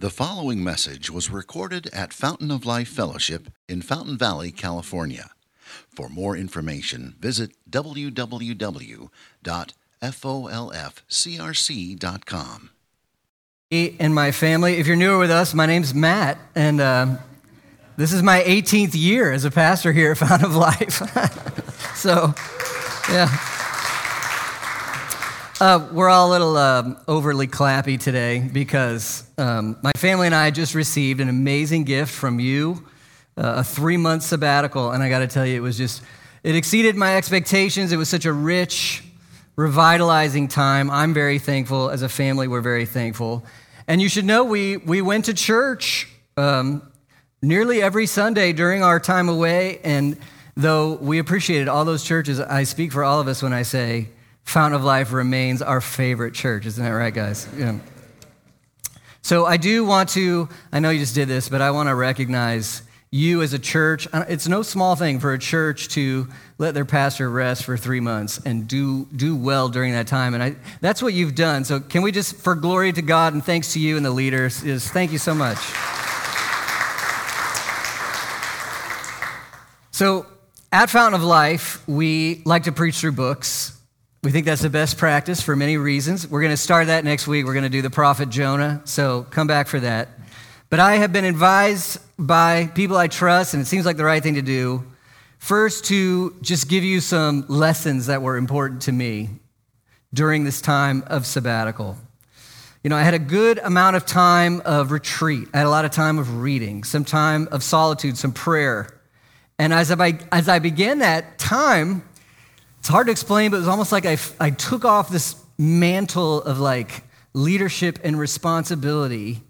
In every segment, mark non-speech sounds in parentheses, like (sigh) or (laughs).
The following message was recorded at Fountain of Life Fellowship in Fountain Valley, California. For more information, visit www.folfcrc.com. And my family. If you're newer with us, my name's Matt, and uh, this is my 18th year as a pastor here at (laughs) Fountain of Life. (laughs) so, yeah. Uh, we're all a little um, overly clappy today because um, my family and I just received an amazing gift from you uh, a three month sabbatical. And I got to tell you, it was just, it exceeded my expectations. It was such a rich, revitalizing time. I'm very thankful. As a family, we're very thankful. And you should know we, we went to church um, nearly every Sunday during our time away. And though we appreciated all those churches, I speak for all of us when I say, Fountain of Life remains our favorite church. Isn't that right, guys? Yeah. So I do want to, I know you just did this, but I want to recognize you as a church. It's no small thing for a church to let their pastor rest for three months and do, do well during that time. And I, that's what you've done. So can we just, for glory to God and thanks to you and the leaders, is thank you so much. So at Fountain of Life, we like to preach through books. We think that's the best practice for many reasons. We're going to start that next week. We're going to do the prophet Jonah, so come back for that. But I have been advised by people I trust, and it seems like the right thing to do, first to just give you some lessons that were important to me during this time of sabbatical. You know, I had a good amount of time of retreat. I had a lot of time of reading, some time of solitude, some prayer. And as I, as I began that time, it's hard to explain, but it was almost like I, I took off this mantle of like leadership and responsibility.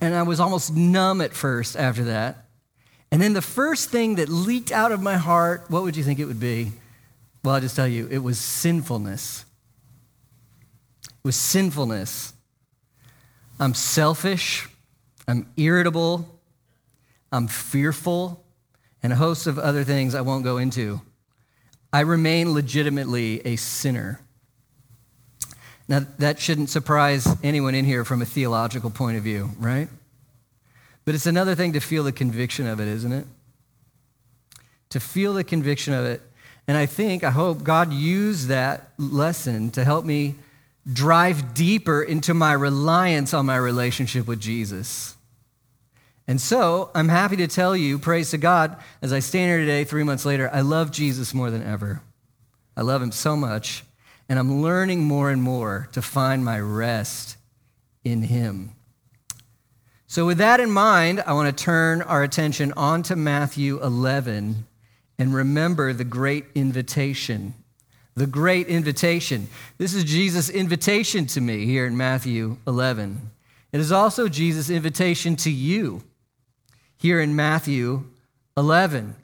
And I was almost numb at first after that. And then the first thing that leaked out of my heart, what would you think it would be? Well, I'll just tell you, it was sinfulness. It was sinfulness. I'm selfish, I'm irritable, I'm fearful, and a host of other things I won't go into. I remain legitimately a sinner. Now, that shouldn't surprise anyone in here from a theological point of view, right? But it's another thing to feel the conviction of it, isn't it? To feel the conviction of it. And I think, I hope God used that lesson to help me drive deeper into my reliance on my relationship with Jesus. And so I'm happy to tell you, praise to God, as I stand here today, three months later, I love Jesus more than ever. I love him so much, and I'm learning more and more to find my rest in him. So, with that in mind, I want to turn our attention onto Matthew 11 and remember the great invitation. The great invitation. This is Jesus' invitation to me here in Matthew 11. It is also Jesus' invitation to you here in Matthew 11.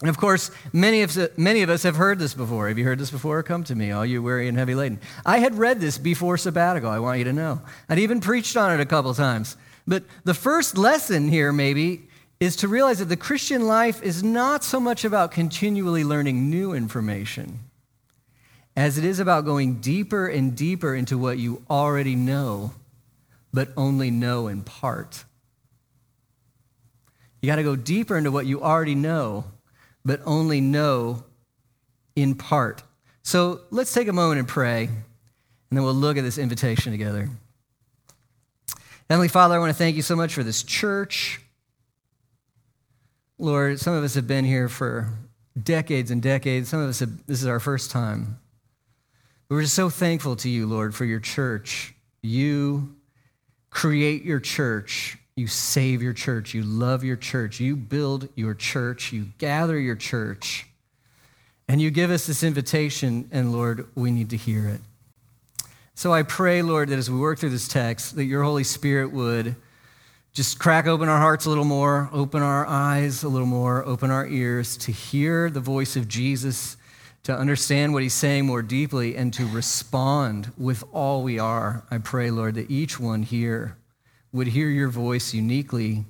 And of course, many of, many of us have heard this before. Have you heard this before? Come to me, all you weary and heavy laden. I had read this before sabbatical, I want you to know. I'd even preached on it a couple times. But the first lesson here, maybe, is to realize that the Christian life is not so much about continually learning new information as it is about going deeper and deeper into what you already know, but only know in part. You got to go deeper into what you already know, but only know in part. So let's take a moment and pray, and then we'll look at this invitation together. Heavenly Father, I want to thank you so much for this church. Lord, some of us have been here for decades and decades. Some of us, have, this is our first time. We're just so thankful to you, Lord, for your church. You create your church you save your church. You love your church. You build your church. You gather your church. And you give us this invitation, and Lord, we need to hear it. So I pray, Lord, that as we work through this text, that your Holy Spirit would just crack open our hearts a little more, open our eyes a little more, open our ears to hear the voice of Jesus, to understand what he's saying more deeply, and to respond with all we are. I pray, Lord, that each one here would hear your voice uniquely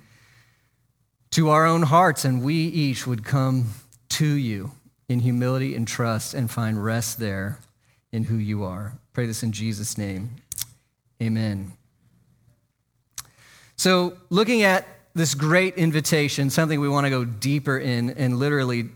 to our own hearts, and we each would come to you in humility and trust and find rest there in who you are. Pray this in Jesus' name. Amen. So, looking at this great invitation, something we want to go deeper in and literally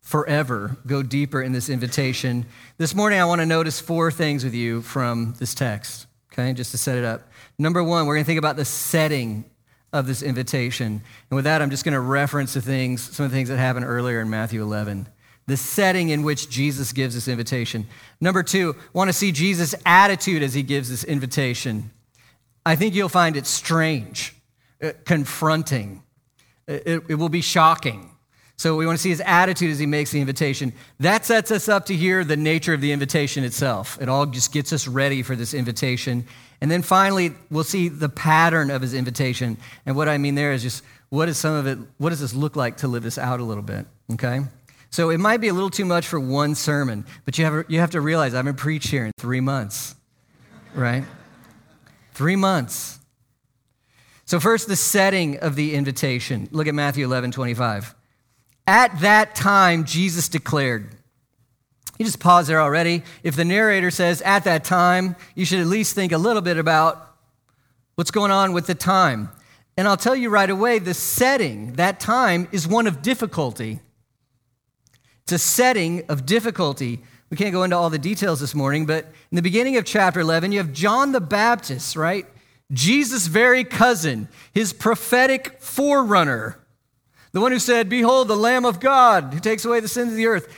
forever go deeper in this invitation. This morning, I want to notice four things with you from this text, okay, just to set it up. Number one, we're going to think about the setting of this invitation. And with that, I'm just going to reference the things, some of the things that happened earlier in Matthew 11. The setting in which Jesus gives this invitation. Number two, want to see Jesus' attitude as he gives this invitation. I think you'll find it strange, uh, confronting. It, it will be shocking. So we want to see his attitude as he makes the invitation. That sets us up to hear the nature of the invitation itself. It all just gets us ready for this invitation. And then finally, we'll see the pattern of his invitation. And what I mean there is just what is some of it, what does this look like to live this out a little bit? Okay? So it might be a little too much for one sermon, but you have, you have to realize I haven't preached here in three months, right? Three months. So, first, the setting of the invitation. Look at Matthew 11 25. At that time, Jesus declared, you just pause there already. If the narrator says, at that time, you should at least think a little bit about what's going on with the time. And I'll tell you right away the setting, that time, is one of difficulty. It's a setting of difficulty. We can't go into all the details this morning, but in the beginning of chapter 11, you have John the Baptist, right? Jesus' very cousin, his prophetic forerunner, the one who said, Behold, the Lamb of God who takes away the sins of the earth.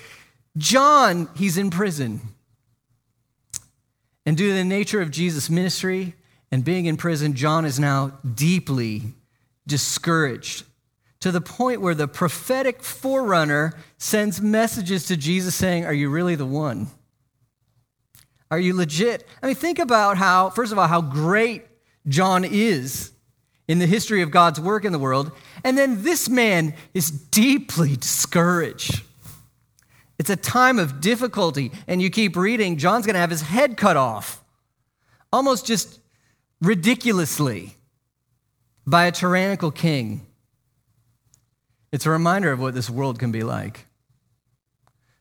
John, he's in prison. And due to the nature of Jesus' ministry and being in prison, John is now deeply discouraged to the point where the prophetic forerunner sends messages to Jesus saying, Are you really the one? Are you legit? I mean, think about how, first of all, how great John is in the history of God's work in the world. And then this man is deeply discouraged. It's a time of difficulty. And you keep reading, John's going to have his head cut off, almost just ridiculously, by a tyrannical king. It's a reminder of what this world can be like.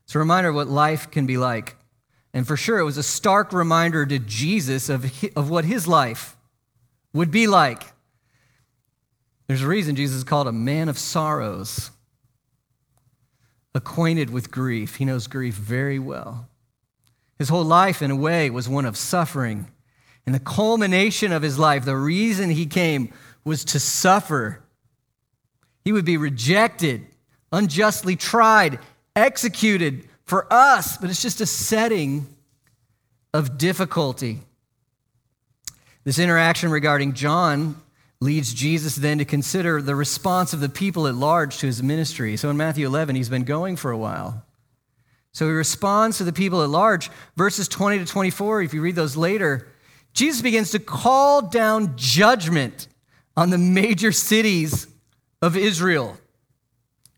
It's a reminder of what life can be like. And for sure, it was a stark reminder to Jesus of, of what his life would be like. There's a reason Jesus is called a man of sorrows acquainted with grief. He knows grief very well. His whole life, in a way, was one of suffering. And the culmination of his life, the reason he came was to suffer. He would be rejected, unjustly tried, executed for us, but it's just a setting of difficulty. This interaction regarding John leads Jesus then to consider the response of the people at large to his ministry. So in Matthew 11, he's been going for a while. So he responds to the people at large. Verses 20 to 24, if you read those later, Jesus begins to call down judgment on the major cities of Israel.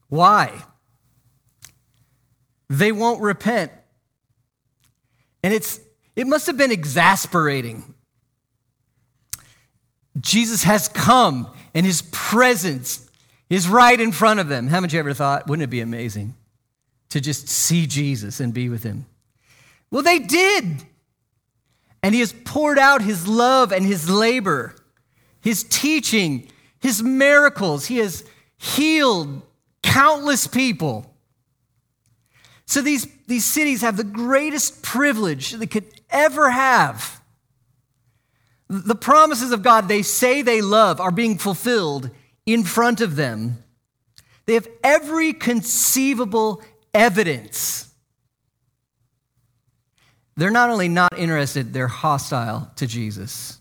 Why? They won't repent. And it's, it must have been exasperating Jesus has come and his presence is right in front of them. Haven't you ever thought, wouldn't it be amazing to just see Jesus and be with him? Well, they did. And he has poured out his love and his labor, his teaching, his miracles. He has healed countless people. So these, these cities have the greatest privilege they could ever have the promises of God they say they love are being fulfilled in front of them. They have every conceivable evidence. They're not only not interested, they're hostile to Jesus.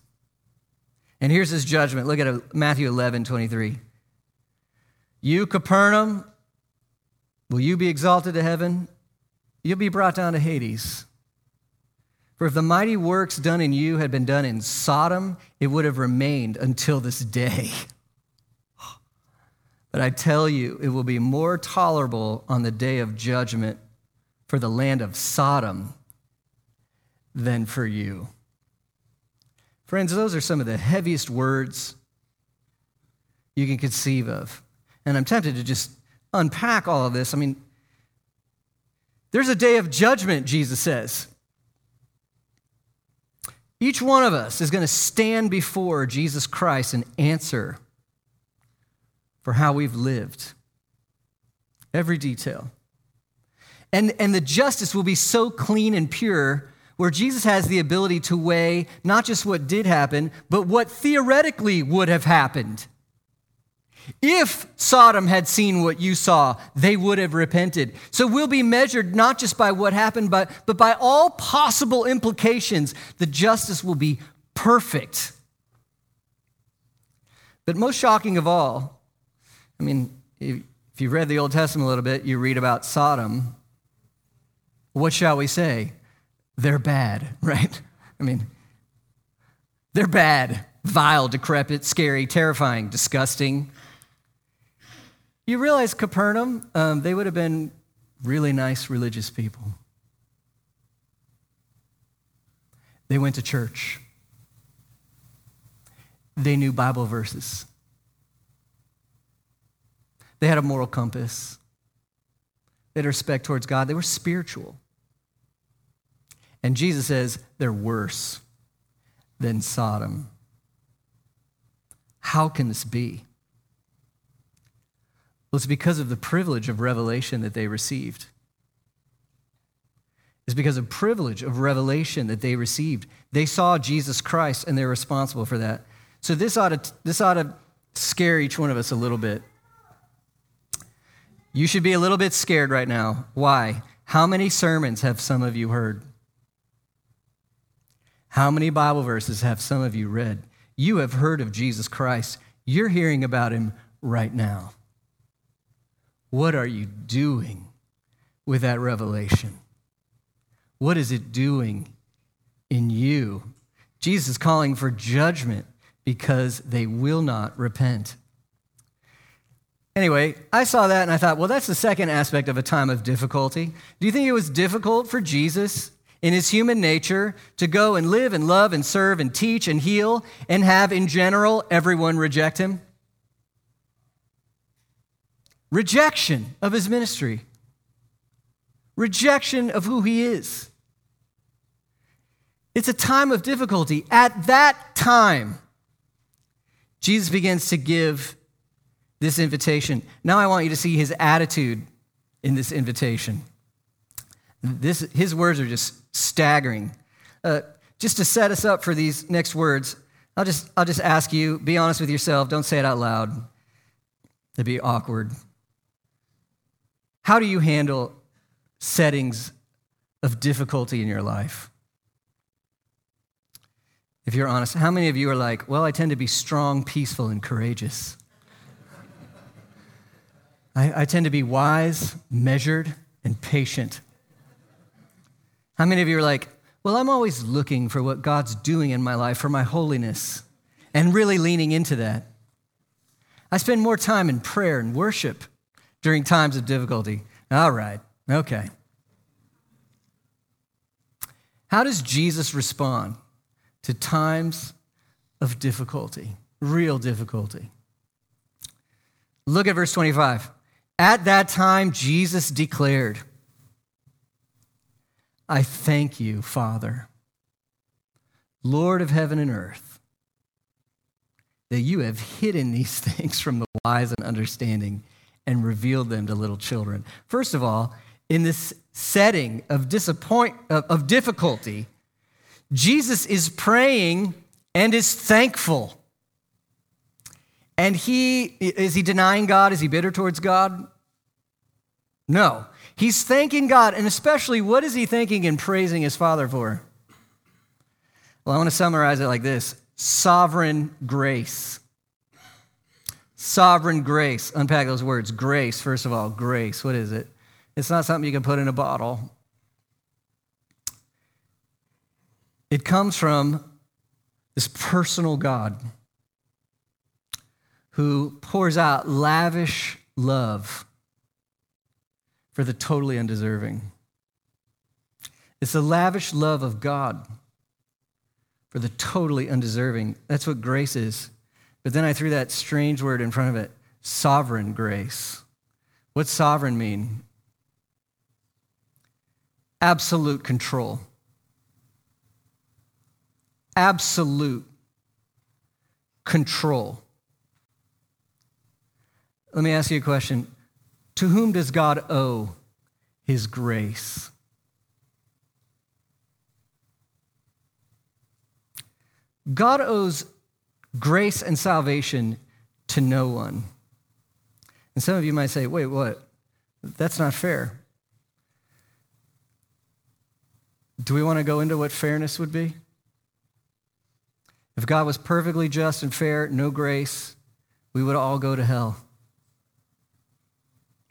And here's his judgment. Look at Matthew 11, 23. You, Capernaum, will you be exalted to heaven? You'll be brought down to Hades. For if the mighty works done in you had been done in Sodom, it would have remained until this day. (gasps) But I tell you, it will be more tolerable on the day of judgment for the land of Sodom than for you. Friends, those are some of the heaviest words you can conceive of. And I'm tempted to just unpack all of this. I mean, there's a day of judgment, Jesus says. Each one of us is going to stand before Jesus Christ and answer for how we've lived. Every detail. And, and the justice will be so clean and pure where Jesus has the ability to weigh not just what did happen, but what theoretically would have happened. If Sodom had seen what you saw, they would have repented. So we'll be measured not just by what happened, but, but by all possible implications. The justice will be perfect. But most shocking of all, I mean, if you've read the Old Testament a little bit, you read about Sodom. What shall we say? They're bad, (laughs) right? I mean, they're bad, vile, decrepit, scary, terrifying, disgusting. You realize Capernaum, um, they would have been really nice religious people. They went to church. They knew Bible verses. They had a moral compass. They had respect towards God. They were spiritual. And Jesus says they're worse than Sodom. How can this be? Well, it's because of the privilege of revelation that they received. It's because of privilege of revelation that they received. They saw Jesus Christ and they're responsible for that. So this ought to, this ought to scare each one of us a little bit. You should be a little bit scared right now. Why? How many sermons have some of you heard? How many Bible verses have some of you read? You have heard of Jesus Christ. You're hearing about him right now. What are you doing with that revelation? What is it doing in you? Jesus is calling for judgment because they will not repent. Anyway, I saw that and I thought, well, that's the second aspect of a time of difficulty. Do you think it was difficult for Jesus in his human nature to go and live and love and serve and teach and heal and have, in general, everyone reject him? Rejection of his ministry, rejection of who he is. It's a time of difficulty. At that time, Jesus begins to give this invitation. Now I want you to see his attitude in this invitation. This, his words are just staggering. Uh, just to set us up for these next words, I'll just, I'll just ask you be honest with yourself. Don't say it out loud, it'd be awkward. How do you handle settings of difficulty in your life? If you're honest, how many of you are like, well, I tend to be strong, peaceful, and courageous? I, I tend to be wise, measured, and patient. How many of you are like, well, I'm always looking for what God's doing in my life, for my holiness, and really leaning into that? I spend more time in prayer and worship during times of difficulty. All right, okay. How does Jesus respond to times of difficulty, real difficulty? Look at verse 25. At that time, Jesus declared, I thank you, Father, Lord of heaven and earth, that you have hidden these (laughs) things from the wise and understanding and revealed them to little children. First of all, in this setting of disappoint of, difficulty, Jesus is praying and is thankful. And he is he denying God? Is he bitter towards God? No. He's thanking God, and especially what is he thanking and praising his Father for? Well, I want to summarize it like this sovereign grace. Sovereign grace. Unpack those words. Grace, first of all, grace. What is it? It's not something you can put in a bottle. It comes from this personal God who pours out lavish love for the totally undeserving. It's the lavish love of God for the totally undeserving. That's what grace is. But then I threw that strange word in front of it sovereign grace. What's sovereign mean? Absolute control. absolute control. Let me ask you a question. To whom does God owe his grace? God owes grace and salvation to no one. And some of you might say, wait, what? That's not fair. Do we want to go into what fairness would be? If God was perfectly just and fair, no grace, we would all go to hell.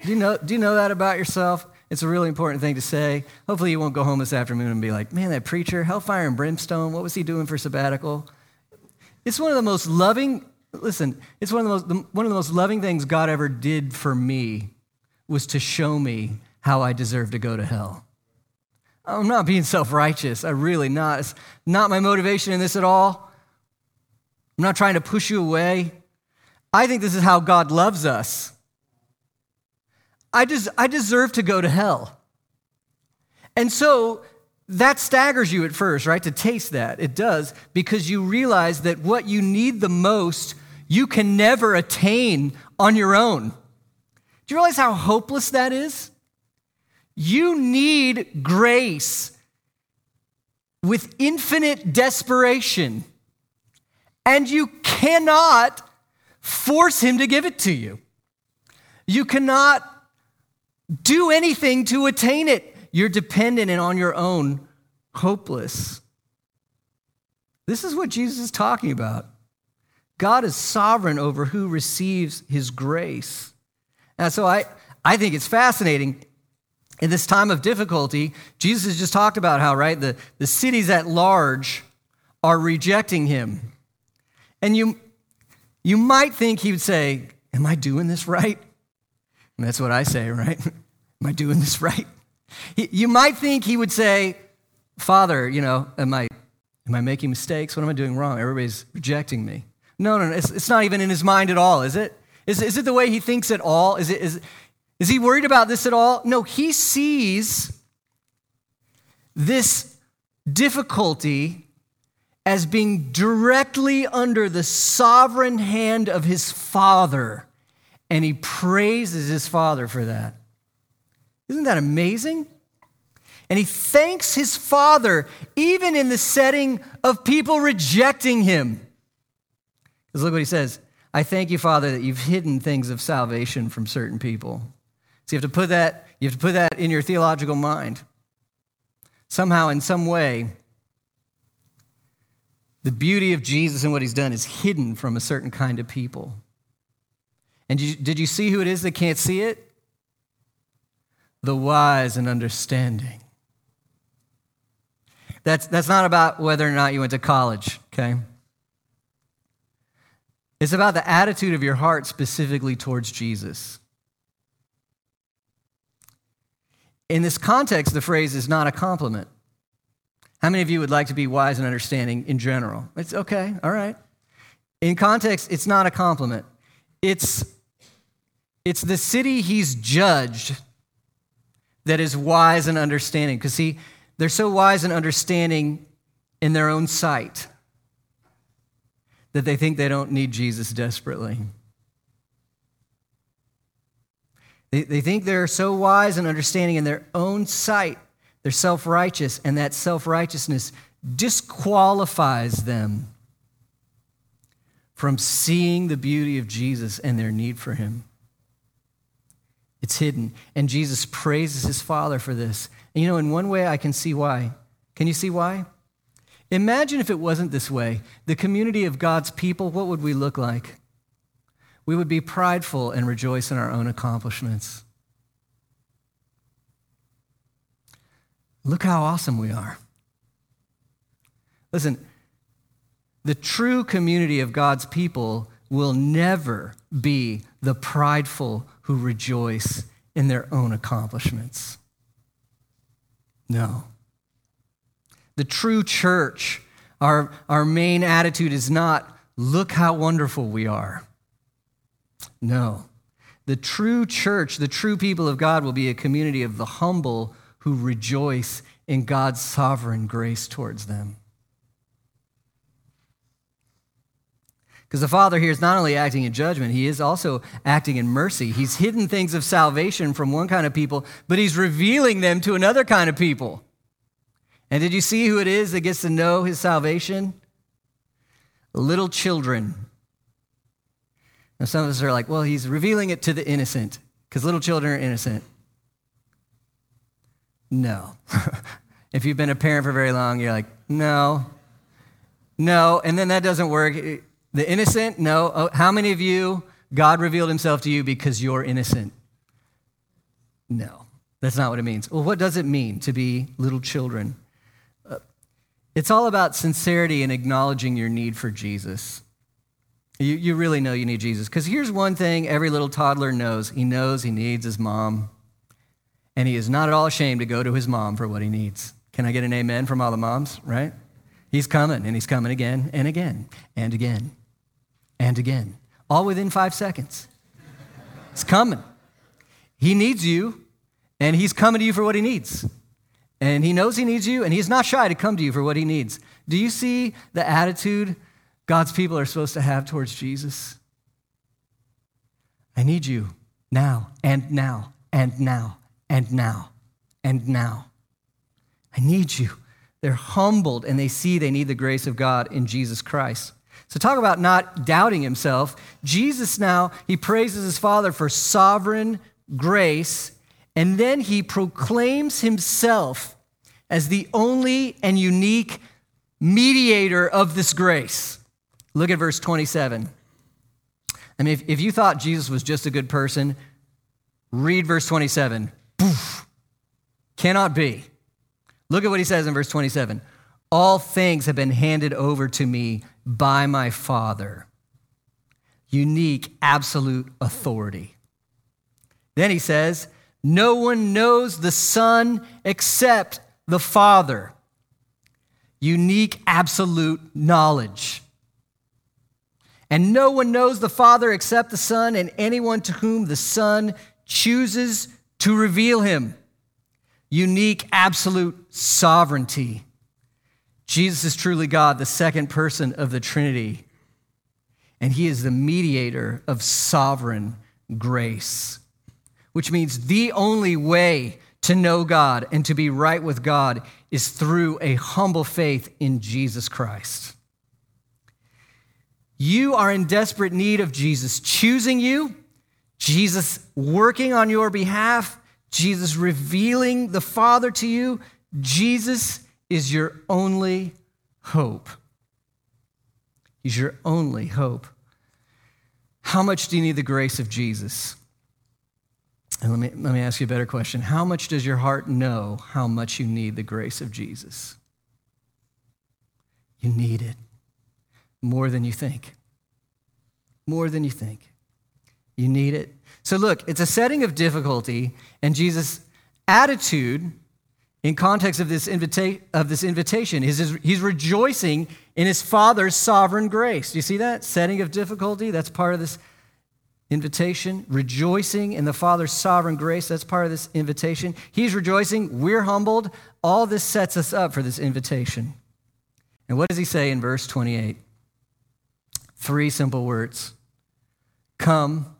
Do you know, do you know that about yourself? It's a really important thing to say. Hopefully, you won't go home this afternoon and be like, man, that preacher, hellfire and brimstone, what was he doing for sabbatical? It's one of the most loving, listen, it's one of the most, one of the most loving things God ever did for me was to show me how I deserve to go to hell. I'm not being self righteous. I really not. It's not my motivation in this at all. I'm not trying to push you away. I think this is how God loves us. I, des- I deserve to go to hell. And so that staggers you at first, right? To taste that. It does, because you realize that what you need the most, you can never attain on your own. Do you realize how hopeless that is? You need grace with infinite desperation, and you cannot force Him to give it to you. You cannot do anything to attain it. You're dependent and on your own, hopeless. This is what Jesus is talking about. God is sovereign over who receives his grace. And so I, I think it's fascinating. In this time of difficulty, Jesus has just talked about how, right, the, the cities at large are rejecting him. And you, you might think he would say, Am I doing this right? And that's what I say, right? (laughs) Am I doing this right? You might think he would say, Father, you know, am I, am I making mistakes? What am I doing wrong? Everybody's rejecting me. No, no, no. It's, it's not even in his mind at all, is it? Is, is it the way he thinks at all? Is, it, is, is he worried about this at all? No, he sees this difficulty as being directly under the sovereign hand of his Father and he praises his father for that. Isn't that amazing? And he thanks his father even in the setting of people rejecting him. Because look what he says I thank you, Father, that you've hidden things of salvation from certain people. So you have to put that, you have to put that in your theological mind. Somehow, in some way, the beauty of Jesus and what he's done is hidden from a certain kind of people. And did you, see who it is that can't see it? The wise and understanding. That's, that's not about whether or not you went to college, okay? It's about the attitude of your heart specifically towards Jesus. In this context, the phrase is not a compliment. How many of you would like to be wise and understanding in general? It's okay, all right. In context, it's not a compliment. It's it's the city he's judged that is wise and understanding. Because, see, they're so wise and understanding in their own sight that they think they don't need Jesus desperately. They, they think they're so wise and understanding in their own sight. They're self righteous, and that self righteousness disqualifies them from seeing the beauty of Jesus and their need for him. It's hidden. And Jesus praises his Father for this. And you know, in one way, I can see why. Can you see why? Imagine if it wasn't this way. The community of God's people, what would we look like? We would be prideful and rejoice in our own accomplishments. Look how awesome we are. Listen, the true community of God's people will never be the prideful who rejoice in their own accomplishments. No. The true church, our, our main attitude is not, look how wonderful we are. No. The true church, the true people of God, will be a community of the humble who rejoice in God's sovereign grace towards them. Because the Father here is not only acting in judgment, he is also acting in mercy. He's hidden things of salvation from one kind of people, but he's revealing them to another kind of people. And did you see who it is that gets to know his salvation? Little children. Now, some of us are like, well, he's revealing it to the innocent because little children are innocent. No. (laughs) if you've been a parent for very long, you're like, no, no. And then that doesn't work. The innocent, no. Oh, how many of you, God revealed himself to you because you're innocent? No, that's not what it means. Well, what does it mean to be little children? Uh, it's all about sincerity and acknowledging your need for Jesus. You, you really know you need Jesus. Because here's one thing every little toddler knows he knows he needs his mom. And he is not at all ashamed to go to his mom for what he needs. Can I get an amen from all the moms, right? He's coming, and he's coming again and again and again and again, all within five seconds. It's coming. He needs you, and he's coming to you for what he needs. And he knows he needs you, and he's not shy to come to you for what he needs. Do you see the attitude God's people are supposed to have towards Jesus? I need you now, and now, and now, and now, and now. I need you. They're humbled and they see they need the grace of God in Jesus Christ. So, talk about not doubting himself. Jesus now, he praises his Father for sovereign grace, and then he proclaims himself as the only and unique mediator of this grace. Look at verse 27. I mean, if, if you thought Jesus was just a good person, read verse 27. Poof. Cannot be. Look at what he says in verse 27 All things have been handed over to me by my Father. Unique, absolute authority. Then he says, No one knows the Son except the Father. Unique, absolute knowledge. And no one knows the Father except the Son, and anyone to whom the Son chooses to reveal him unique, absolute sovereignty. Jesus is truly God, the second person of the Trinity, and he is the mediator of sovereign grace, which means the only way to know God and to be right with God is through a humble faith in Jesus Christ. You are in desperate need of Jesus choosing you, Jesus working on your behalf, Jesus revealing the Father to you, Jesus is your only hope. He's your only hope. How much do you need the grace of Jesus? And let me, let me ask you a better question. How much does your heart know how much you need the grace of Jesus? You need it more than you think. More than you think. You need it. So, look, it's a setting of difficulty, and Jesus' attitude in context of this, invita- of this invitation his, he's rejoicing in his Father's sovereign grace. Do you see that? Setting of difficulty, that's part of this invitation. Rejoicing in the Father's sovereign grace, that's part of this invitation. He's rejoicing, we're humbled. All this sets us up for this invitation. And what does he say in verse 28? Three simple words Come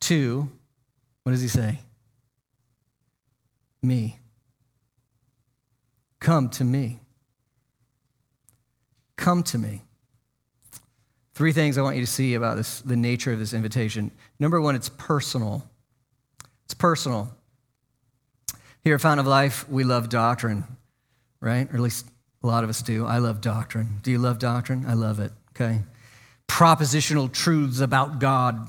to, what does he say? Me. Come to me. Come to me. Three things I want you to see about this, the nature of this invitation. Number one, it's personal. It's personal. Here at Fountain of Life, we love doctrine, right? Or at least a lot of us do. I love doctrine. Do you love doctrine? I love it, okay? Propositional truths about God,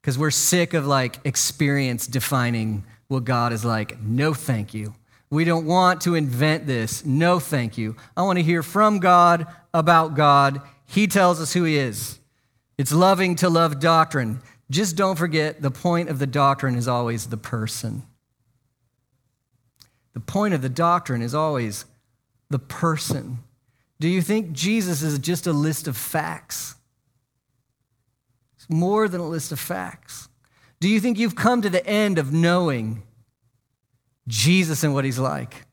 because we're sick of like experience defining what God is like. No, thank you. We don't want to invent this. No, thank you. I want to hear from God about God. He tells us who He is. It's loving to love doctrine. Just don't forget the point of the doctrine is always the person. The point of the doctrine is always the person. Do you think Jesus is just a list of facts? It's more than a list of facts. Do you think you've come to the end of knowing Jesus and what he's like?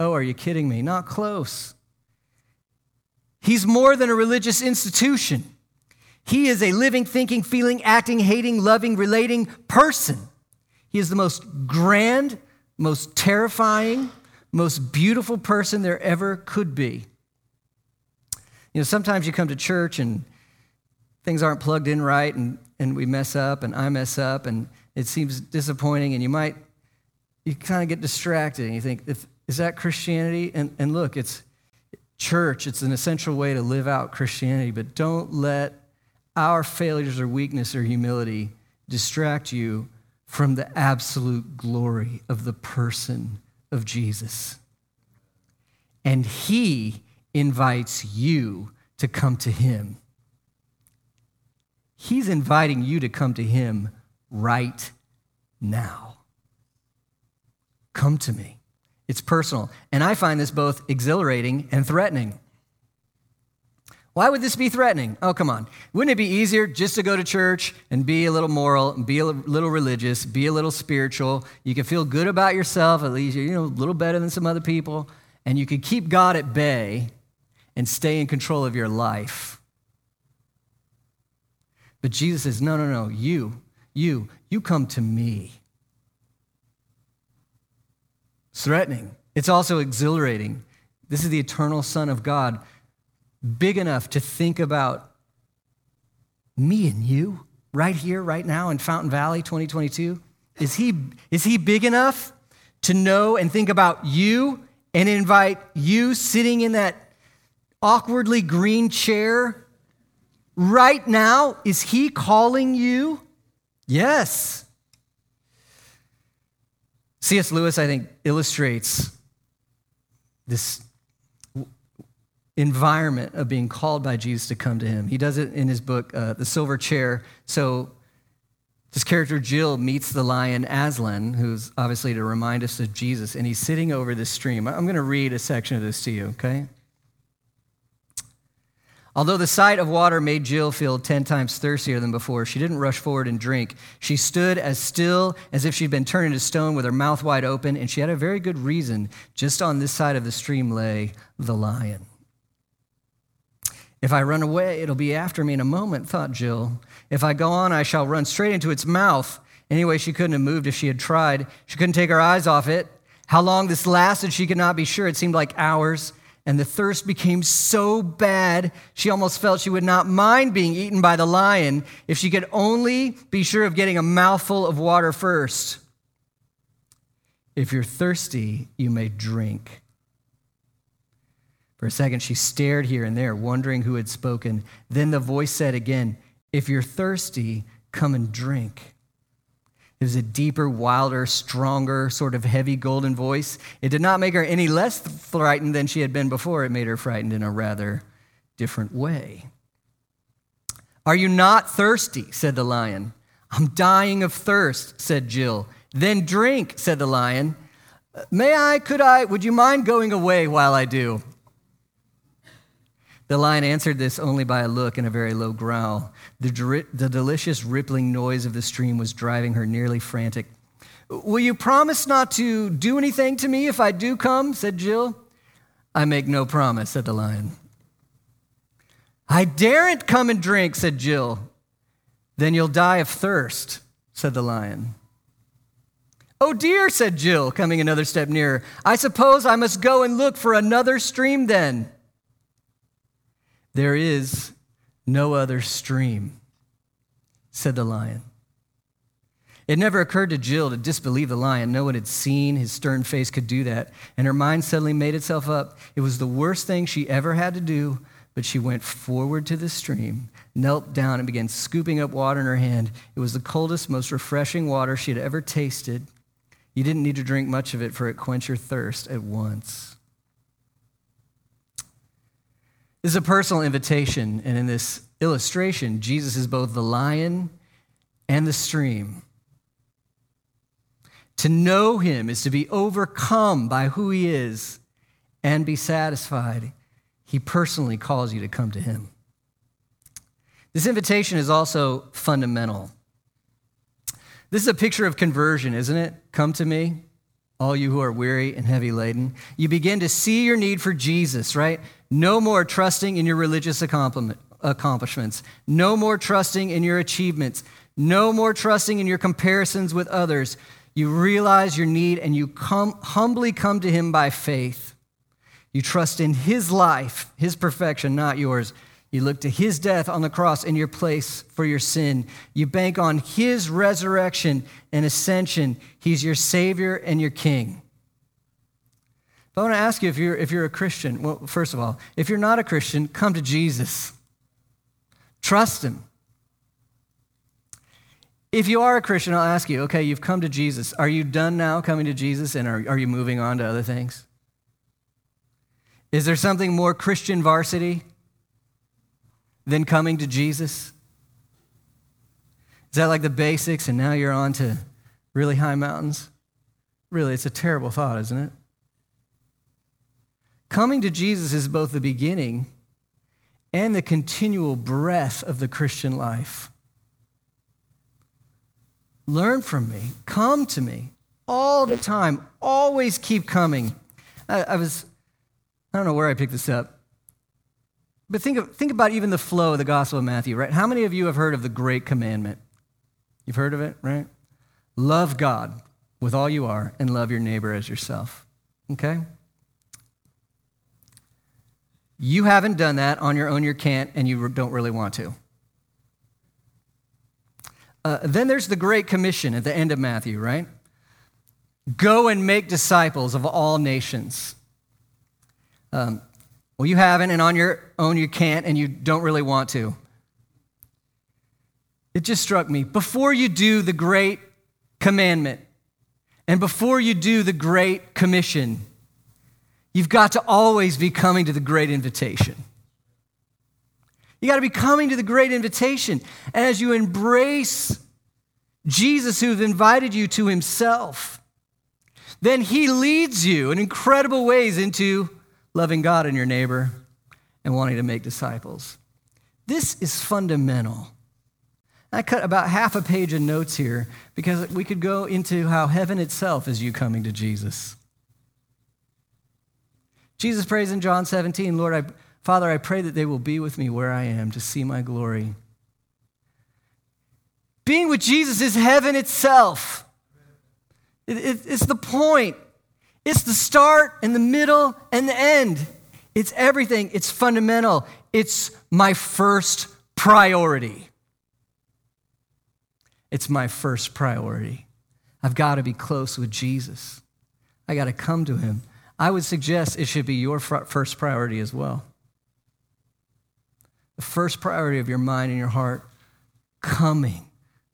Oh, are you kidding me? Not close. He's more than a religious institution. He is a living, thinking, feeling, acting, hating, loving, relating person. He is the most grand, most terrifying, most beautiful person there ever could be. You know, sometimes you come to church and things aren't plugged in right and, and we mess up and I mess up and it seems disappointing and you might, you kind of get distracted and you think, if, is that Christianity? And, and look, it's church, it's an essential way to live out Christianity, but don't let our failures or weakness or humility distract you from the absolute glory of the person of Jesus. And he invites you to come to him. He's inviting you to come to him right now. Come to me. It's personal. And I find this both exhilarating and threatening. Why would this be threatening? Oh, come on. Wouldn't it be easier just to go to church and be a little moral, be a little religious, be a little spiritual? You can feel good about yourself, at least you know, a little better than some other people, and you can keep God at bay and stay in control of your life. But Jesus says, no, no, no, you, you, you come to me. Threatening. It's also exhilarating. This is the eternal Son of God big enough to think about me and you right here, right now in Fountain Valley 2022? Is he, is he big enough to know and think about you and invite you sitting in that awkwardly green chair right now? Is he calling you? Yes. C.S. Lewis, I think, illustrates this environment of being called by Jesus to come to him. He does it in his book, uh, The Silver Chair. So this character, Jill, meets the lion Aslan, who's obviously to remind us of Jesus, and he's sitting over this stream. I'm going to read a section of this to you, okay? Although the sight of water made Jill feel 10 times thirstier than before, she didn't rush forward and drink. She stood as still as if she'd been turned into stone with her mouth wide open, and she had a very good reason. Just on this side of the stream lay the lion. If I run away, it'll be after me in a moment, thought Jill. If I go on, I shall run straight into its mouth. Anyway, she couldn't have moved if she had tried. She couldn't take her eyes off it. How long this lasted, she could not be sure. It seemed like hours, and the thirst became so bad, she almost felt she would not mind being eaten by the lion if she could only be sure of getting a mouthful of water first. If you're thirsty, you may drink. For a second, she stared here and there, wondering who had spoken. Then the voice said again, If you're thirsty, come and drink. It was a deeper, wilder, stronger, sort of heavy golden voice. It did not make her any less frightened than she had been before. It made her frightened in a rather different way. Are you not thirsty? said the lion. I'm dying of thirst, said Jill. Then drink, said the lion. May I, could I, would you mind going away while I do? The lion answered this only by a look and a very low growl. The, the delicious rippling noise of the stream was driving her nearly frantic. Will you promise not to do anything to me if I do come? said Jill. I make no promise, said the lion. I daren't come and drink, said Jill. Then you'll die of thirst, said the lion. Oh dear, said Jill, coming another step nearer. I suppose I must go and look for another stream then. There is no other stream, said the lion. It never occurred to Jill to disbelieve the lion. No one had seen his stern face could do that. And her mind suddenly made itself up. It was the worst thing she ever had to do, but she went forward to the stream, knelt down, and began scooping up water in her hand. It was the coldest, most refreshing water she had ever tasted. You didn't need to drink much of it, for it quenched your thirst at once. This is a personal invitation, and in this illustration, Jesus is both the lion and the stream. To know him is to be overcome by who he is and be satisfied. He personally calls you to come to him. This invitation is also fundamental. This is a picture of conversion, isn't it? Come to me, all you who are weary and heavy laden. You begin to see your need for Jesus, right? No more trusting in your religious accomplishments. No more trusting in your achievements. No more trusting in your comparisons with others. You realize your need and you come, humbly come to Him by faith. You trust in His life, His perfection, not yours. You look to his death on the cross in your place for your sin. You bank on his resurrection and ascension. He's your Savior and your King. But I want to ask you if you're, if you're a Christian. Well, first of all, if you're not a Christian, come to Jesus. Trust him. If you are a Christian, I'll ask you okay, you've come to Jesus. Are you done now coming to Jesus and are, are you moving on to other things? Is there something more Christian varsity than coming to Jesus? Is that like the basics and now you're on to really high mountains? Really, it's a terrible thought, isn't it? Coming to Jesus is both the beginning and the continual breath of the Christian life. Learn from me, come to me all the time, always keep coming. I, I was, I don't know where I picked this up. But think, of, think about even the flow of the Gospel of Matthew, right? How many of you have heard of the Great Commandment? You've heard of it, right? Love God with all you are and love your neighbor as yourself. Okay? You haven't done that on your own, you can't, and you don't really want to. Uh, then there's the Great Commission at the end of Matthew, right? Go and make disciples of all nations. Um, well, you haven't, and on your own you can't, and you don't really want to. It just struck me. Before you do the great commandment, and before you do the great commission, you've got to always be coming to the great invitation. You got to be coming to the great invitation. And as you embrace Jesus, who's invited you to himself, then he leads you in incredible ways into loving God and your neighbor, and wanting to make disciples. This is fundamental. I cut about half a page of notes here because we could go into how heaven itself is you coming to Jesus. Jesus prays in John 17, Lord, I, Father, I pray that they will be with me where I am to see my glory. Being with Jesus is heaven itself. It, it, it's the point. It's the start and the middle and the end. It's everything. It's fundamental. It's my first priority. It's my first priority. I've got to be close with Jesus. I got to come to him. I would suggest it should be your first priority as well. The first priority of your mind and your heart, coming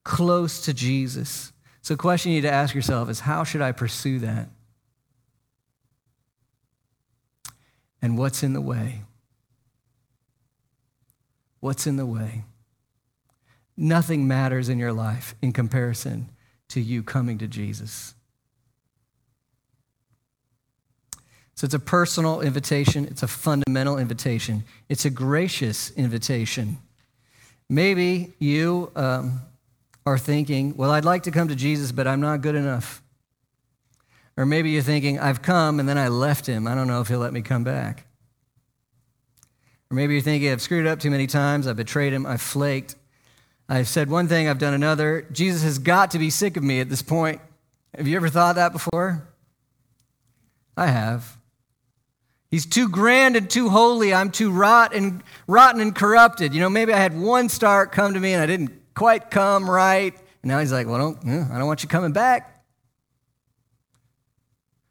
close to Jesus. So, the question you need to ask yourself is how should I pursue that? And what's in the way? What's in the way? Nothing matters in your life in comparison to you coming to Jesus. So it's a personal invitation, it's a fundamental invitation, it's a gracious invitation. Maybe you um, are thinking, well, I'd like to come to Jesus, but I'm not good enough. Or maybe you're thinking, I've come and then I left him. I don't know if he'll let me come back. Or maybe you're thinking, I've screwed up too many times. I've betrayed him. I've flaked. I've said one thing, I've done another. Jesus has got to be sick of me at this point. Have you ever thought that before? I have. He's too grand and too holy. I'm too rot and, rotten and corrupted. You know, maybe I had one star come to me and I didn't quite come right. And now he's like, well, don't, I don't want you coming back.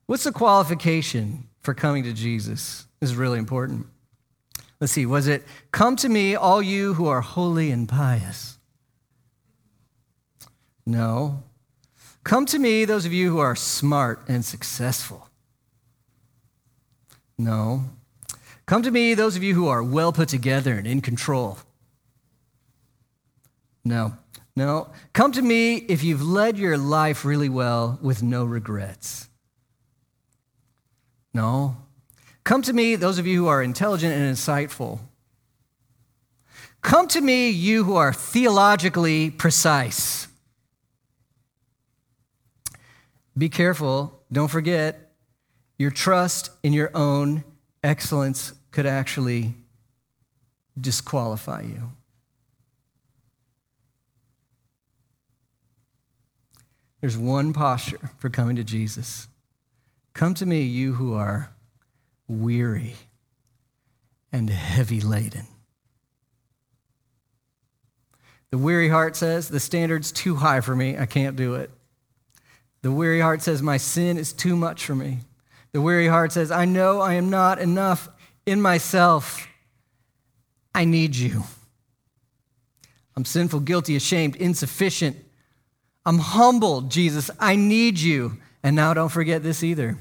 What's the qualification for coming to Jesus? This is really important. Let's see, was it, Come to me, all you who are holy and pious? No. Come to me, those of you who are smart and successful. No. Come to me, those of you who are well put together and in control. No. No. Come to me if you've led your life really well with no regrets. No. Come to me, those of you who are intelligent and insightful. Come to me, you who are theologically precise. Be careful, don't forget, your trust in your own excellence could actually disqualify you. There's one posture for coming to Jesus. Come to me, you who are weary and heavy laden. The weary heart says, The standard's too high for me. I can't do it. The weary heart says, My sin is too much for me. The weary heart says, I know I am not enough in myself. I need you. I'm sinful, guilty, ashamed, insufficient. I'm humbled, Jesus. I need you. And now don't forget this either.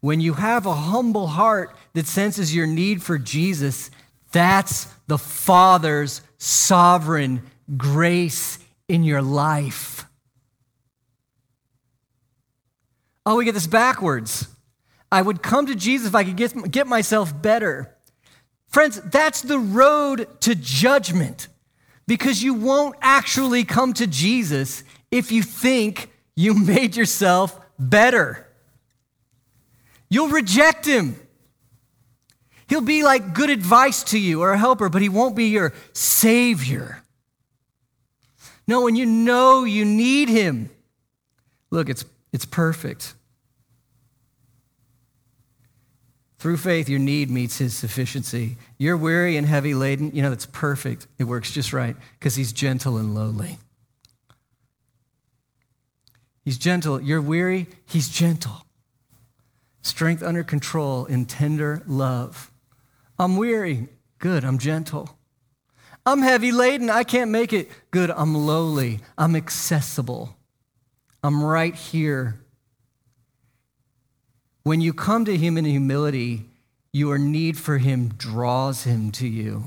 When you have a humble heart that senses your need for Jesus, that's the Father's sovereign grace in your life. Oh, we get this backwards. I would come to Jesus if I could get, get myself better. Friends, that's the road to judgment because you won't actually come to Jesus if you think you (laughs) made yourself better. You'll reject him. He'll be like good advice to you or a helper, but he won't be your savior. No, when you know you need him, look, it's, it's perfect. Through faith, your need meets his sufficiency. You're weary and heavy laden. You know, that's perfect. It works just right because he's gentle and lowly. He's gentle. You're weary, he's gentle. Strength under control in tender love. I'm weary. Good, I'm gentle. I'm heavy laden. I can't make it. Good, I'm lowly. I'm accessible. I'm right here when you come to Him in humility, your need for Him draws Him to you.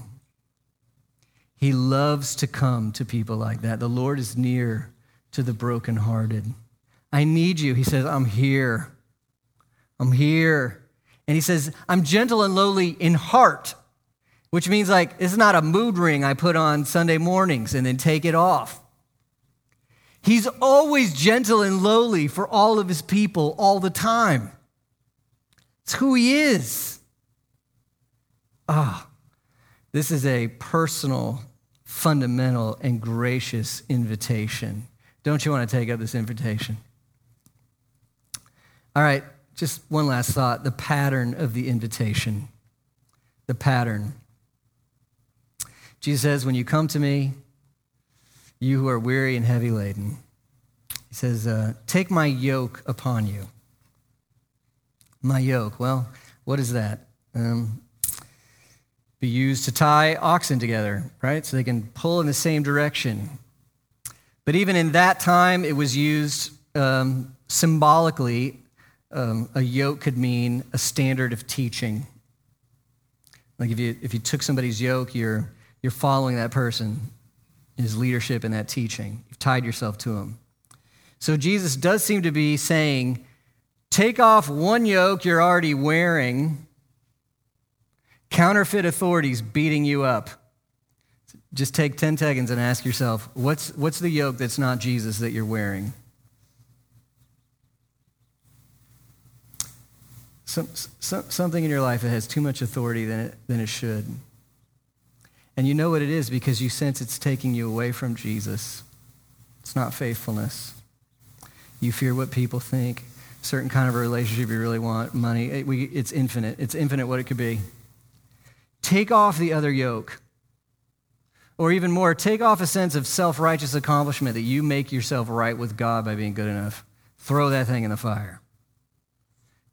He loves to come to people like that. The Lord is near to the brokenhearted. I need you. He says, I'm here. I'm here. And he says, I'm gentle and lowly in heart, which means like it's not a mood ring I put on Sunday mornings and then take it off. He's always gentle and lowly for all of his people all the time. It's who he is. Ah, oh, this is a personal, fundamental, and gracious invitation. Don't you want to take up this invitation? All right, just one last thought the pattern of the invitation. The pattern. Jesus says, When you come to me, you who are weary and heavy laden, he says, uh, Take my yoke upon you my yoke. Well, what is that? Um, be used to tie oxen together, right? So they can pull in the same direction. But even in that time, it was used um, symbolically. Um, a yoke could mean a standard of teaching. Like if you, if you took somebody's yoke, you're, you're following that person, his leadership and that teaching. You've tied yourself to him. So Jesus does seem to be saying, Take off one yoke you're already wearing. Counterfeit authorities beating you up. Just take 10 seconds and ask yourself what's, what's the yoke that's not Jesus that you're wearing? Some, some, something in your life that has too much authority than it, than it should. And you know what it is because you sense it's taking you away from Jesus. It's not faithfulness. You fear what people think certain kind of a relationship you really want, money. It, we, it's infinite. It's infinite what it could be. Take off the other yoke. Or even more, take off a sense of self righteous accomplishment that you make yourself right with God by being good enough. Throw that thing in the fire.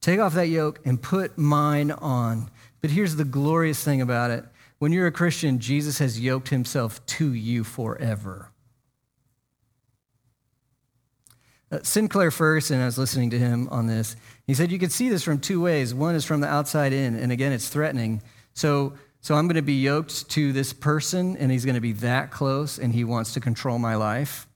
Take off that yoke and put mine on. But here's the glorious thing about it when you're a Christian, Jesus has yoked himself to you forever. Uh, Sinclair Ferguson, I was listening to him on this. He said you could see this from two ways. One is from the outside in, and again, it's threatening. So, so I'm going to be yoked to this person, and he's going to be that close, and he wants to control my life.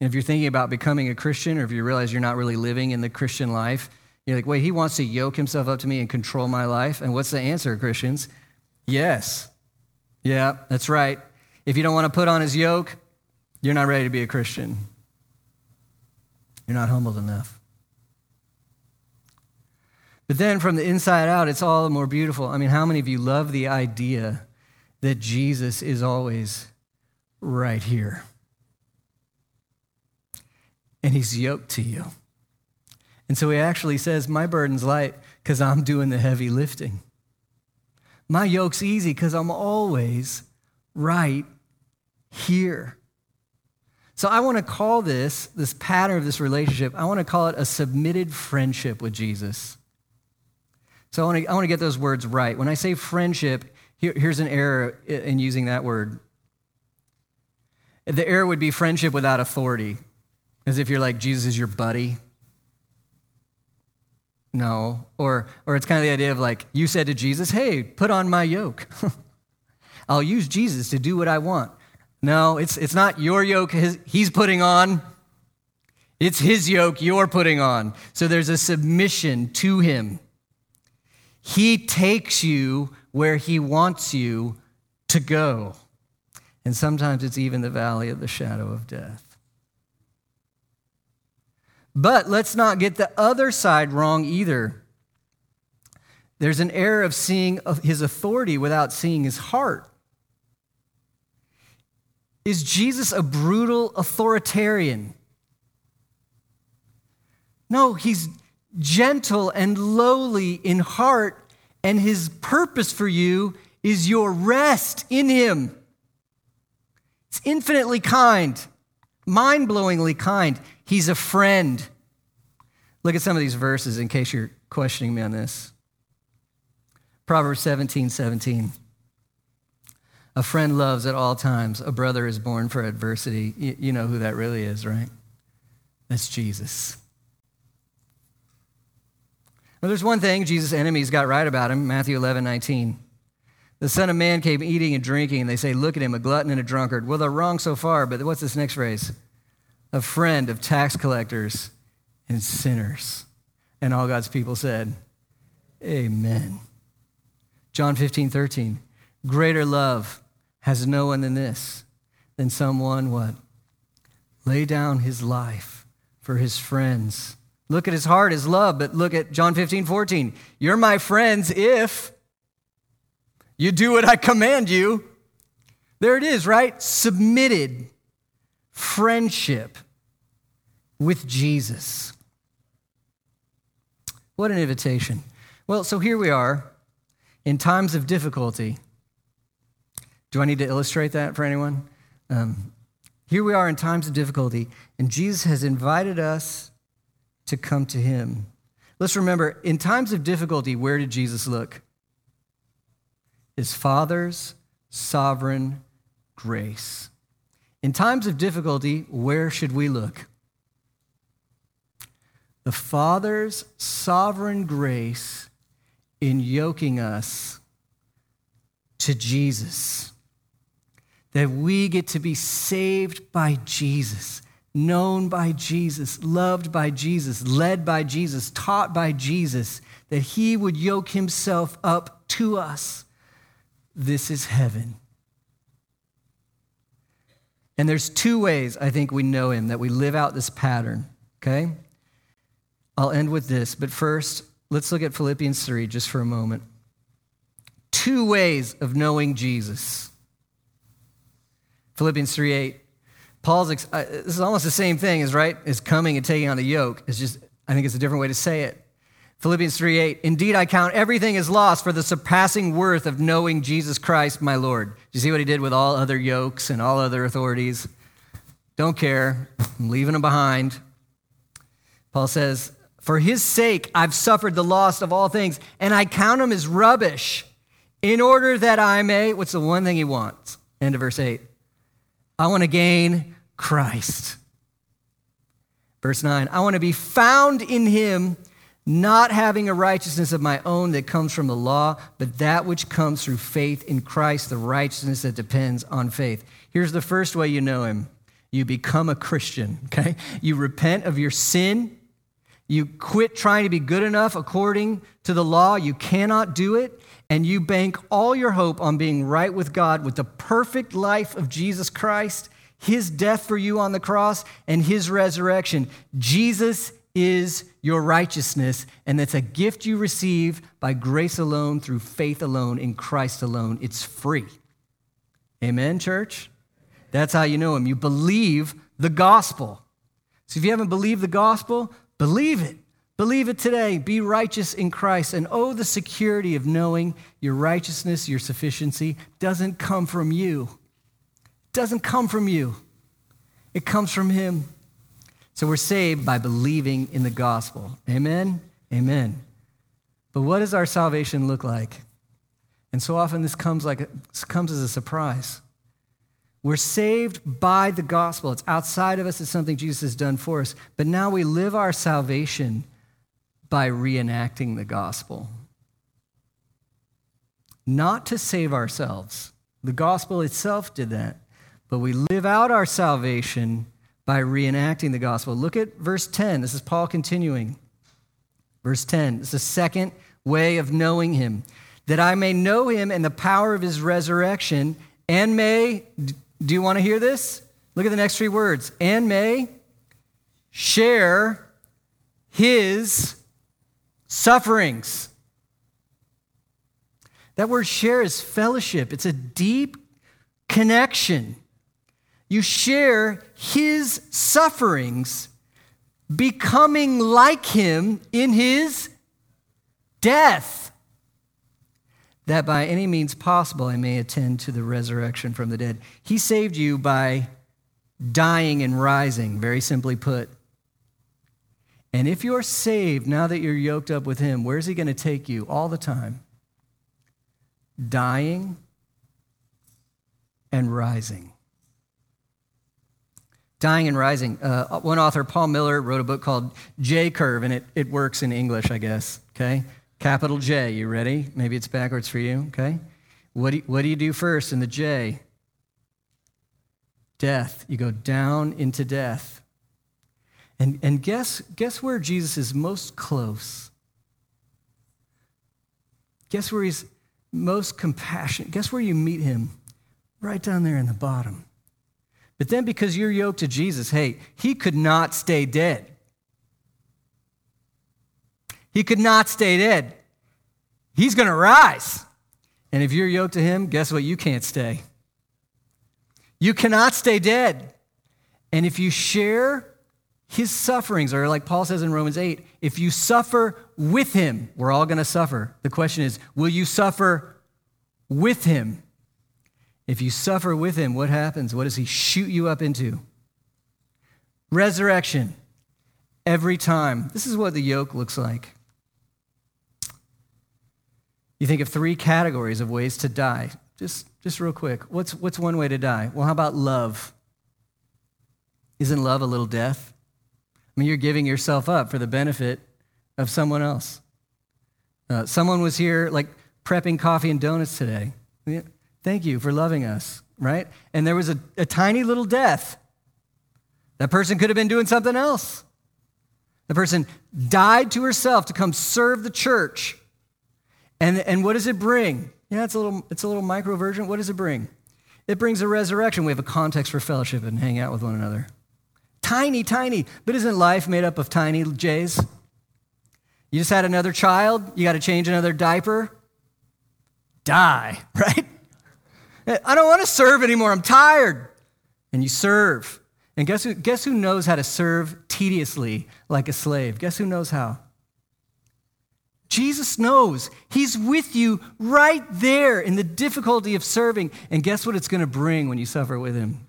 And if you're thinking about becoming a Christian, or if you realize you're not really living in the Christian life, you're like, wait, he wants to yoke himself up to me and control my life. And what's the answer, Christians? Yes. Yeah, that's right. If you don't want to put on his yoke, you're not ready to be a Christian. You're not humbled enough. But then from the inside out, it's all the more beautiful. I mean, how many of you love the idea that Jesus is always right here? And he's yoked to you. And so he actually says, My burden's light because I'm doing the heavy lifting. My yoke's easy because I'm always right here. So I want to call this, this pattern of this relationship, I want to call it a submitted friendship with Jesus. So I want to, I want to get those words right. When I say friendship, here, here's an error in using that word. The error would be friendship without authority, as if you're like, Jesus is your buddy. No. Or, or it's kind of the idea of like, you said to Jesus, hey, put on my yoke. (laughs) I'll use Jesus to do what I want. No, it's, it's not your yoke his, he's putting on. It's his yoke you're putting on. So there's a submission to him. He takes you where he wants you to go. And sometimes it's even the valley of the shadow of death. But let's not get the other side wrong either. There's an error of seeing his authority without seeing his heart. Is Jesus a brutal authoritarian? No, he's gentle and lowly in heart, and his purpose for you is your rest in him. It's infinitely kind, mind blowingly kind. He's a friend. Look at some of these verses in case you're questioning me on this. Proverbs 17 17. A friend loves at all times. A brother is born for adversity. You, know who that really is, right? That's Jesus. Well, there's one thing Jesus' enemies got right about him Matthew 11 19. The Son of Man came eating and drinking, and they say, Look at him, a glutton and a drunkard. Well, they're wrong so far, but what's this next phrase? a friend of tax collectors and sinners. And all God's people said, Amen. John 15, 13. Greater love has no one than this, than someone what? Lay down his life for his friends. Look at his heart, his love, but look at John 15, 14. You're my friends if you do what I command you. There it is, right? Submitted friendship with Jesus. What an invitation. Well, so here we are in times of difficulty. Do I need to illustrate that for anyone? Um, here we are in times of difficulty, and Jesus has invited us to come to him. Let's remember, in times of difficulty, where did Jesus look? His Father's sovereign grace. In times of difficulty, where should we look? The Father's sovereign grace in yoking us to Jesus. That we get to be saved by Jesus, known by Jesus, loved by Jesus, led by Jesus, taught by Jesus, that He would yoke Himself up to us. This is heaven. And there's two ways I think we know him, that we live out this pattern, okay? I'll end with this, but first, let's look at Philippians 3 just for a moment. Two ways of knowing Jesus. Philippians 3 8. Paul's, uh, this is almost the same thing as, right, as coming and taking on the yoke. It's just, I think it's a different way to say it. Philippians 3 8, indeed I count everything as loss for the surpassing worth of knowing Jesus Christ, my Lord. Do you see what he did with all other yokes and all other authorities? Don't care. I'm leaving them behind. Paul says, For his sake I've suffered the loss of all things, and I count them as rubbish, in order that I may, what's the one thing he wants? End of verse 8. I want to gain Christ. Verse 9, I want to be found in him not having a righteousness of my own that comes from the law, but that which comes through faith in Christ, the righteousness that depends on faith. Here's the first way you know him you become a Christian, okay? You repent of your sin. You quit trying to be good enough according to the law. You cannot do it. And you bank all your hope on being right with God with the perfect life of Jesus Christ, his death for you on the cross, and his resurrection. Jesus is your righteousness, and that's a gift you receive by grace alone, through faith alone, in Christ alone. It's free. Amen, church? That's how you know Him. You believe the gospel. So if you haven't believed the gospel, believe it. Believe it today. Be righteous in Christ. And oh, the security of knowing your righteousness, your sufficiency doesn't come from you. It doesn't come from you, it comes from Him. So we're saved by believing in the gospel. Amen? Amen. But what does our salvation look like? And so often this comes, like comes as a surprise. We're saved by the gospel. It's outside of us, it's something Jesus has done for us. But now we live our salvation by reenacting the gospel. Not to save ourselves. The gospel itself did that. But we live out our salvation by reenacting the gospel. Look at verse 10. This is Paul continuing. Verse 10. It's the second way of knowing him. That I may know him and the power of his resurrection, and may, do you want to hear this? Look at the next three words. And may share his sufferings. That word share is fellowship, it's a deep connection. You share his sufferings, becoming like him in his death, that by any means possible I may attend to the resurrection from the dead. He saved you by dying and rising, very simply put. And if you're saved now that you're yoked up with him, where's he going to take you all the time? Dying and rising dying and rising. Uh, one author, Paul Miller, wrote a book called J Curve, and it, it works in English, I guess. Okay? Capital J, you ready? Maybe it's backwards for you, okay? What do you, what do, you do first in the J? Death. You go down into death. And, and guess, guess where Jesus is most close? Guess where he's most compassionate? Guess where you meet him? Right down there in the bottom. But then because you're yoked to Jesus, hey, he could not stay dead. He could not stay dead. He's going to rise. And if you're yoked to him, guess what? You can't stay. You cannot stay dead. And if you share his sufferings, are like Paul says in Romans 8, if you suffer with him, we're all going to suffer. The question is, will you suffer with him? If you suffer with him, what happens? What does he shoot you up into? Resurrection. Every time. This is what the yoke looks like. You think of three categories of ways to die. Just, just real quick. What's, what's one way to die? Well, how about love? Isn't love a little death? I mean, you're giving yourself up for the benefit of someone else. Uh, someone was here, like, prepping coffee and donuts today. Thank you for loving us, right? And there was a, a tiny little death. That person could have been doing something else. The person died to herself to come serve the church. And, and what does it bring? Yeah, it's a little it's a little micro version. What does it bring? It brings a resurrection. We have a context for fellowship and hang out with one another. Tiny, tiny. But isn't life made up of tiny J's? You just had another child, you got to change another diaper. Die, (laughs) right? I don't want to serve anymore. I'm tired. And you serve. And guess who, guess who knows how to serve tediously like a slave? Guess who knows how? Jesus knows. He's with you right there in the difficulty of serving. And guess what it's going to bring when you suffer with Him?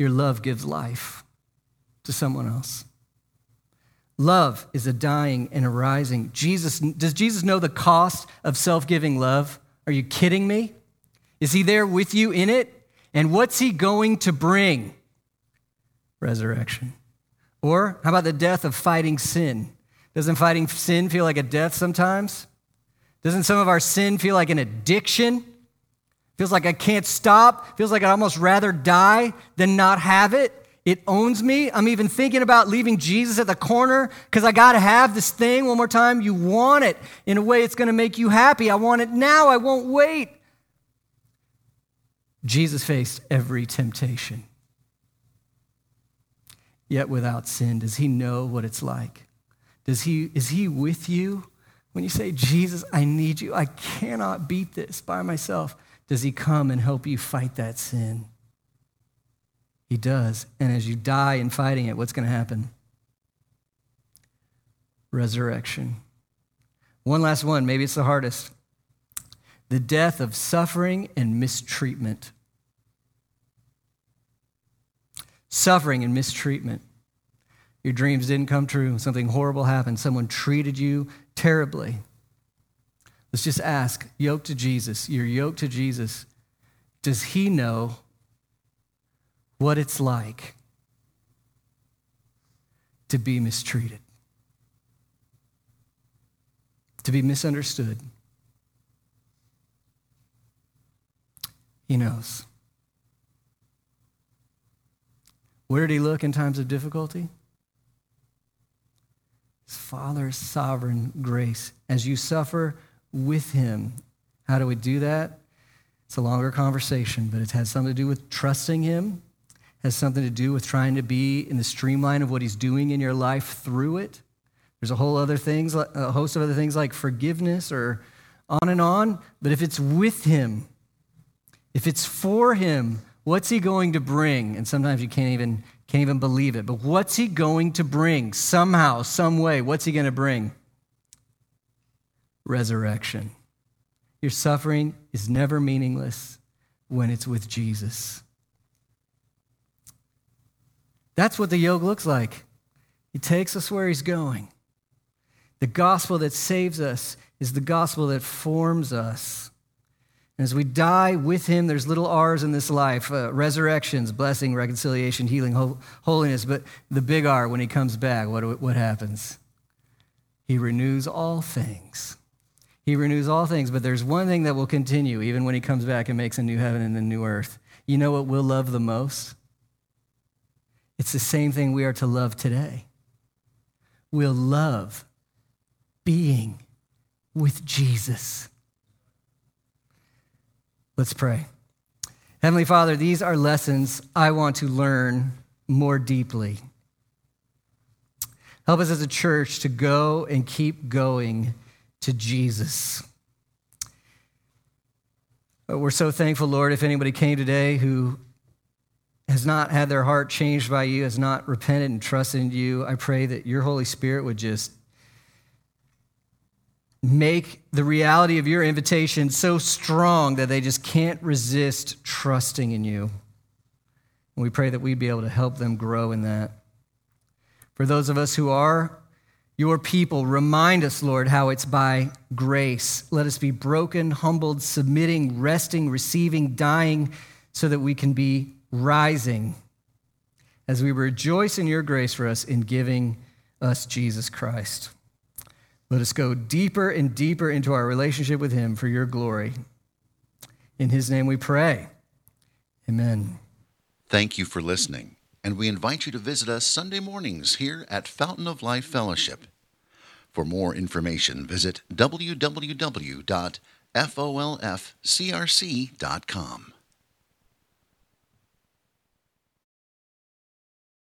Your love gives life to someone else. Love is a dying and a rising. Jesus, does Jesus know the cost of self giving love? Are you kidding me? Is he there with you in it? And what's he going to bring? Resurrection. Or how about the death of fighting sin? Doesn't fighting sin feel like a death sometimes? Doesn't some of our sin feel like an addiction? Feels like I can't stop. Feels like I'd almost rather die than not have it. It owns me. I'm even thinking about leaving Jesus at the corner because I got to have this thing one more time. You want it in a way it's going to make you happy. I want it now. I won't wait. Jesus faced every temptation. yet without sin? Does he know what it's like? Does he, is he with you when you say, Jesus, I need you? I cannot beat this by myself. Does he come and help you fight that sin? He does. And as you die in fighting it, what's going to happen? Resurrection. One last one, maybe it's the hardest the death of suffering and mistreatment. Suffering and mistreatment. Your dreams didn't come true, something horrible happened, someone treated you terribly. Let's just ask, yoke to Jesus, you're yoked to Jesus. Does he know what it's like to be mistreated, to be misunderstood? He knows. Where did he look in times of difficulty? His Father's sovereign grace. As you suffer with him, how do we do that? It's a longer conversation, but it has something to do with trusting him, has something to do with trying to be in the streamline of what he's doing in your life through it. There's a whole other things, a host of other things like forgiveness or on and on. But if it's with him, if it's for him, what's he going to bring? And sometimes you can't even, can't even believe it. But what's he going to bring? Somehow, some way, what's he going to bring? Resurrection. Your suffering is never meaningless when it's with Jesus. That's what the yoke looks like. He takes us where he's going. The gospel that saves us is the gospel that forms us. And As we die with him, there's little R's in this life uh, resurrections, blessing, reconciliation, healing, ho- holiness. But the big R, when he comes back, what, what happens? He renews all things. He renews all things, but there's one thing that will continue even when he comes back and makes a new heaven and a new earth. You know what we'll love the most? It's the same thing we are to love today. We'll love being with Jesus. Let's pray. Heavenly Father, these are lessons I want to learn more deeply. Help us as a church to go and keep going to Jesus. But we're so thankful, Lord, if anybody came today who has not had their heart changed by you, has not repented and trusted in you, I pray that your Holy Spirit would just make the reality of your invitation so strong that they just can't resist trusting in you. And we pray that we'd be able to help them grow in that. For those of us who are your people, remind us, Lord, how it's by grace. Let us be broken, humbled, submitting, resting, receiving, dying, so that we can be rising as we rejoice in your grace for us in giving us Jesus Christ. Let us go deeper and deeper into our relationship with Him for your glory. In His name we pray. Amen. Thank you for listening, and we invite you to visit us Sunday mornings here at Fountain of Life Fellowship. For more information, visit www.folfcrc.com.